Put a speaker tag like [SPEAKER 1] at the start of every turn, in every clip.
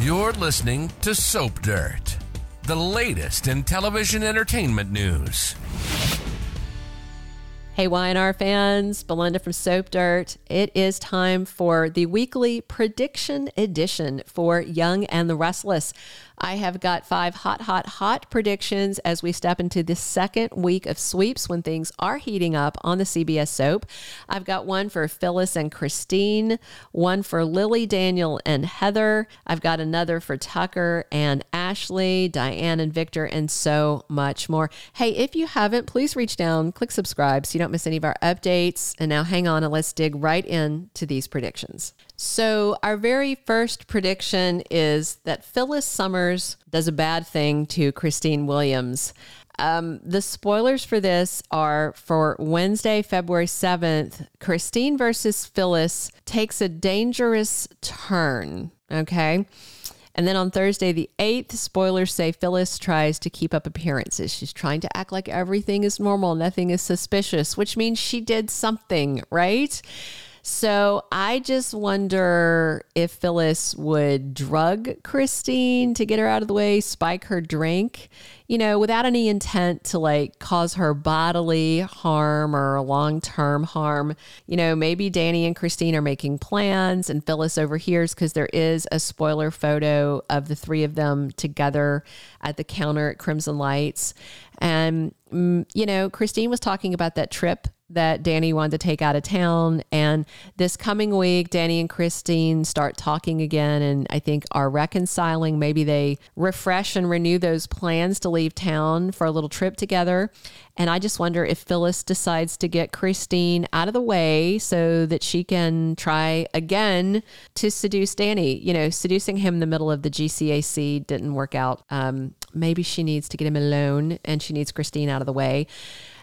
[SPEAKER 1] You're listening to Soap Dirt, the latest in television entertainment news.
[SPEAKER 2] Hey, Y&R fans, Belinda from Soap Dirt. It is time for the weekly prediction edition for Young and the Restless. I have got five hot, hot, hot predictions as we step into the second week of sweeps when things are heating up on the CBS soap. I've got one for Phyllis and Christine, one for Lily, Daniel, and Heather. I've got another for Tucker and Ashley, Diane and Victor, and so much more. Hey, if you haven't, please reach down, click subscribe so you don't miss any of our updates. And now hang on and let's dig right into these predictions. So, our very first prediction is that Phyllis Summers does a bad thing to Christine Williams. Um, the spoilers for this are for Wednesday, February 7th. Christine versus Phyllis takes a dangerous turn. Okay. And then on Thursday, the 8th, spoilers say Phyllis tries to keep up appearances. She's trying to act like everything is normal, nothing is suspicious, which means she did something, right? So I just wonder if Phyllis would drug Christine to get her out of the way, spike her drink, you know, without any intent to like cause her bodily harm or long term harm. You know, maybe Danny and Christine are making plans and Phyllis overhears because there is a spoiler photo of the three of them together at the counter at Crimson Lights. And, mm, you know, Christine was talking about that trip that Danny wanted to take out of town. And this coming week, Danny and Christine start talking again and I think are reconciling. Maybe they refresh and renew those plans to leave town for a little trip together. And I just wonder if Phyllis decides to get Christine out of the way so that she can try again to seduce Danny. You know, seducing him in the middle of the GCAC didn't work out. Um, maybe she needs to get him alone and she needs Christine out of the way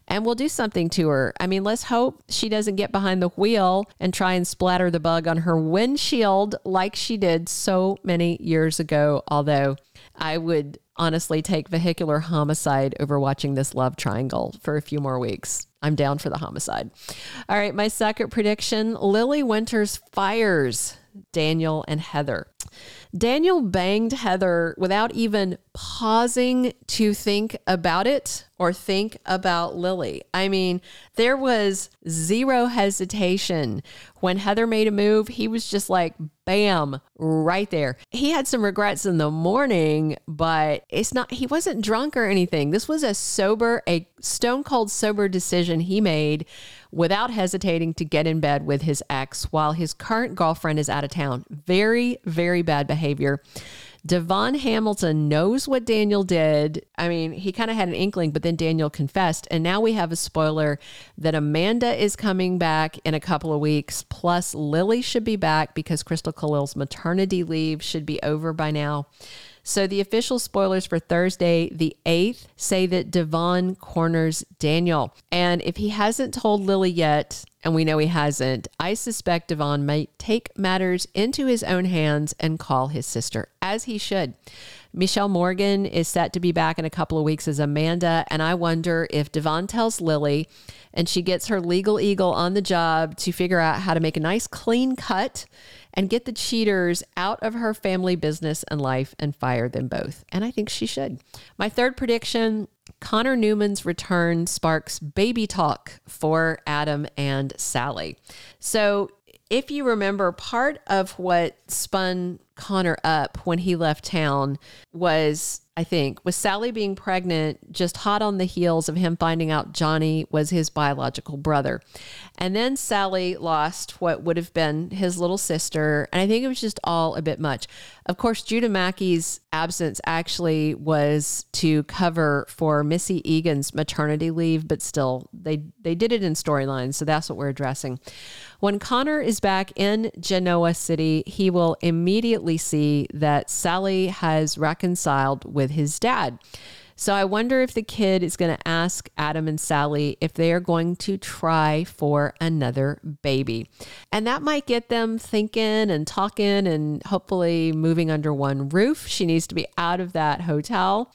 [SPEAKER 2] and we'll do something to her. I mean, let's hope she doesn't get behind the wheel and try and splatter the bug on her windshield like she did so many years ago. Although I would honestly take vehicular homicide over watching this love triangle for a few more weeks. I'm down for the homicide. All right, my second prediction Lily Winters fires Daniel and Heather. Daniel banged Heather without even pausing to think about it or think about Lily. I mean, there was zero hesitation. When Heather made a move, he was just like, bam, right there. He had some regrets in the morning, but it's not, he wasn't drunk or anything. This was a sober, a stone cold sober decision he made without hesitating to get in bed with his ex while his current girlfriend is out of town. Very, very bad behavior. Devon Hamilton knows what Daniel did. I mean, he kind of had an inkling, but then Daniel confessed. And now we have a spoiler that Amanda is coming back in a couple of weeks. Plus, Lily should be back because Christel Khalil's maternity leave should be over by now. So the official spoilers for Thursday, the 8th, say that Devon corners Daniel. And if he hasn't told Lily yet, and we know he hasn't, I suspect Devon might take matters into his own hands and call his sister, as he should. Michelle Morgan is set to be back in a couple of weeks as Amanda, and I wonder if Devon tells Lily and she gets her legal eagle on the job to figure out how to make a nice clean cut and get the cheaters out of her family business and life and fire them both. And I think she should. My third prediction Connor Newman's return sparks baby talk for Adam and Sally. So, if you remember, part of what spun Connor up when he left town was I think, with Sally being pregnant, just hot on the heels of him finding out Johnny was his biological brother. And then Sally lost what would have been his little sister. And I think it was just all a bit much. Of course, Judah Mackey's absence actually was to cover for Missy Egan's maternity leave, but still, they, they did it in storyline, So that's what we're addressing. When Connor is back in Genoa City, he will immediately see that Sally has reconciled with his dad. So I wonder if the kid is going to ask Adam and Sally if they are going to try for another baby. And that might get them thinking and talking and hopefully moving under one roof. She needs to be out of that hotel.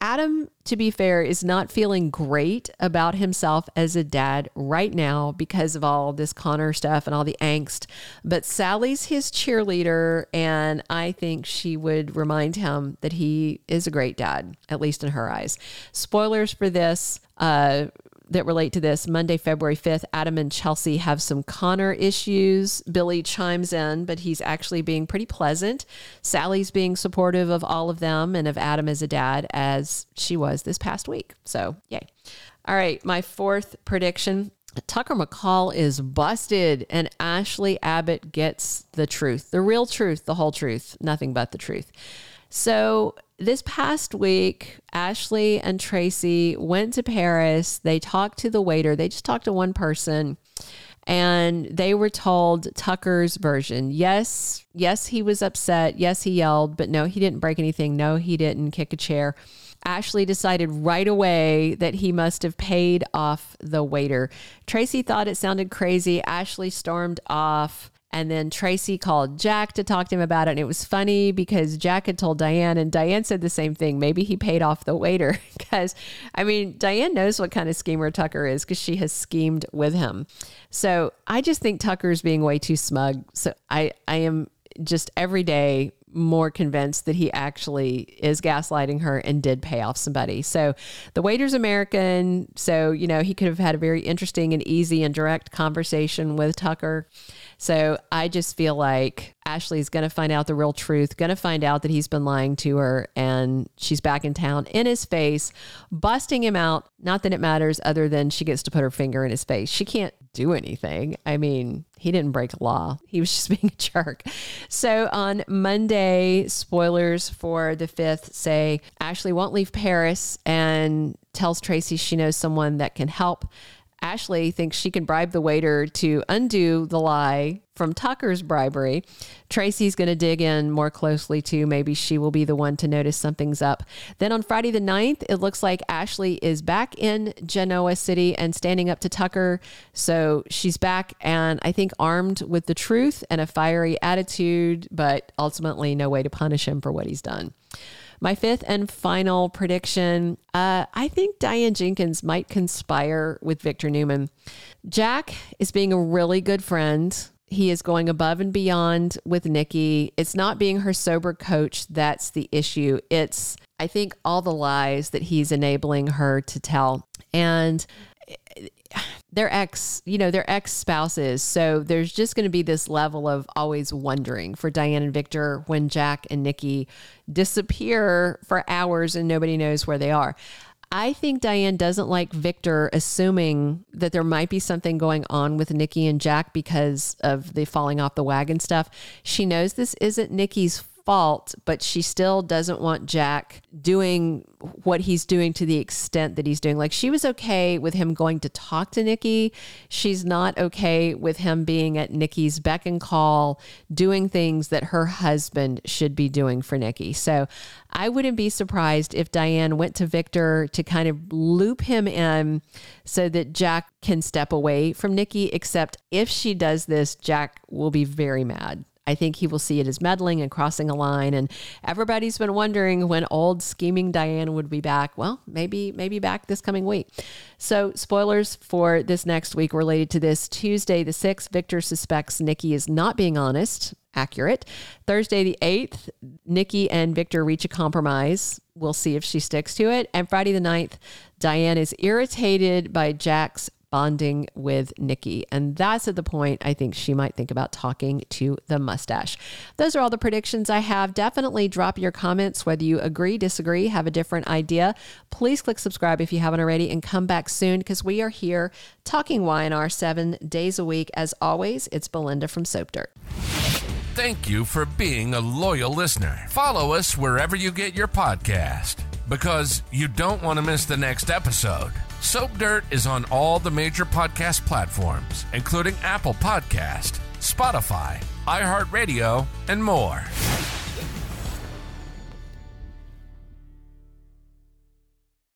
[SPEAKER 2] Adam, to be fair, is not feeling great about himself as a dad right now because of all this Connor stuff and all the angst. But Sally's his cheerleader, and I think she would remind him that he is a great dad, at least in her eyes. Spoilers for this. Uh, that relate to this. Monday, February 5th, Adam and Chelsea have some Connor issues. Billy chimes in, but he's actually being pretty pleasant. Sally's being supportive of all of them and of Adam as a dad, as she was this past week. So, yay. All right, my fourth prediction Tucker McCall is busted, and Ashley Abbott gets the truth, the real truth, the whole truth, nothing but the truth. So, this past week, Ashley and Tracy went to Paris. They talked to the waiter, they just talked to one person. And they were told Tucker's version. Yes, yes, he was upset. Yes, he yelled, but no, he didn't break anything. No, he didn't kick a chair. Ashley decided right away that he must have paid off the waiter. Tracy thought it sounded crazy. Ashley stormed off. And then Tracy called Jack to talk to him about it. And it was funny because Jack had told Diane, and Diane said the same thing. Maybe he paid off the waiter. Because, I mean, Diane knows what kind of schemer Tucker is because she has schemed with him. So I just think Tucker's being way too smug. So I, I am just every day more convinced that he actually is gaslighting her and did pay off somebody. So the waiter's American. So, you know, he could have had a very interesting and easy and direct conversation with Tucker. So I just feel like Ashley's going to find out the real truth, going to find out that he's been lying to her, and she's back in town in his face, busting him out. Not that it matters, other than she gets to put her finger in his face. She can't do anything. I mean, he didn't break law. He was just being a jerk. So on Monday, spoilers for the fifth say Ashley won't leave Paris and tells Tracy she knows someone that can help. Ashley thinks she can bribe the waiter to undo the lie from Tucker's bribery. Tracy's going to dig in more closely too. Maybe she will be the one to notice something's up. Then on Friday the 9th, it looks like Ashley is back in Genoa City and standing up to Tucker. So she's back and I think armed with the truth and a fiery attitude, but ultimately no way to punish him for what he's done. My fifth and final prediction uh, I think Diane Jenkins might conspire with Victor Newman. Jack is being a really good friend. He is going above and beyond with Nikki. It's not being her sober coach that's the issue. It's, I think, all the lies that he's enabling her to tell. And their ex, you know, their ex spouses. So there's just going to be this level of always wondering for Diane and Victor when Jack and Nikki disappear for hours and nobody knows where they are. I think Diane doesn't like Victor assuming that there might be something going on with Nikki and Jack because of the falling off the wagon stuff. She knows this isn't Nikki's fault, but she still doesn't want Jack doing what he's doing to the extent that he's doing. Like she was okay with him going to talk to Nikki. She's not okay with him being at Nikki's beck and call, doing things that her husband should be doing for Nikki. So I wouldn't be surprised if Diane went to Victor to kind of loop him in so that Jack can step away from Nikki. Except if she does this, Jack will be very mad. I think he will see it as meddling and crossing a line. And everybody's been wondering when old scheming Diane would be back. Well, maybe maybe back this coming week. So spoilers for this next week related to this Tuesday the sixth. Victor suspects Nikki is not being honest. Accurate. Thursday the 8th, Nikki and Victor reach a compromise. We'll see if she sticks to it. And Friday the 9th, Diane is irritated by Jack's bonding with Nikki. And that's at the point I think she might think about talking to the mustache. Those are all the predictions I have. Definitely drop your comments whether you agree, disagree, have a different idea. Please click subscribe if you haven't already and come back soon because we are here talking Y&R seven days a week. As always, it's Belinda from Soap Dirt.
[SPEAKER 1] Thank you for being a loyal listener. Follow us wherever you get your podcast because you don't want to miss the next episode. Soap Dirt is on all the major podcast platforms, including Apple Podcast, Spotify, iHeartRadio, and more.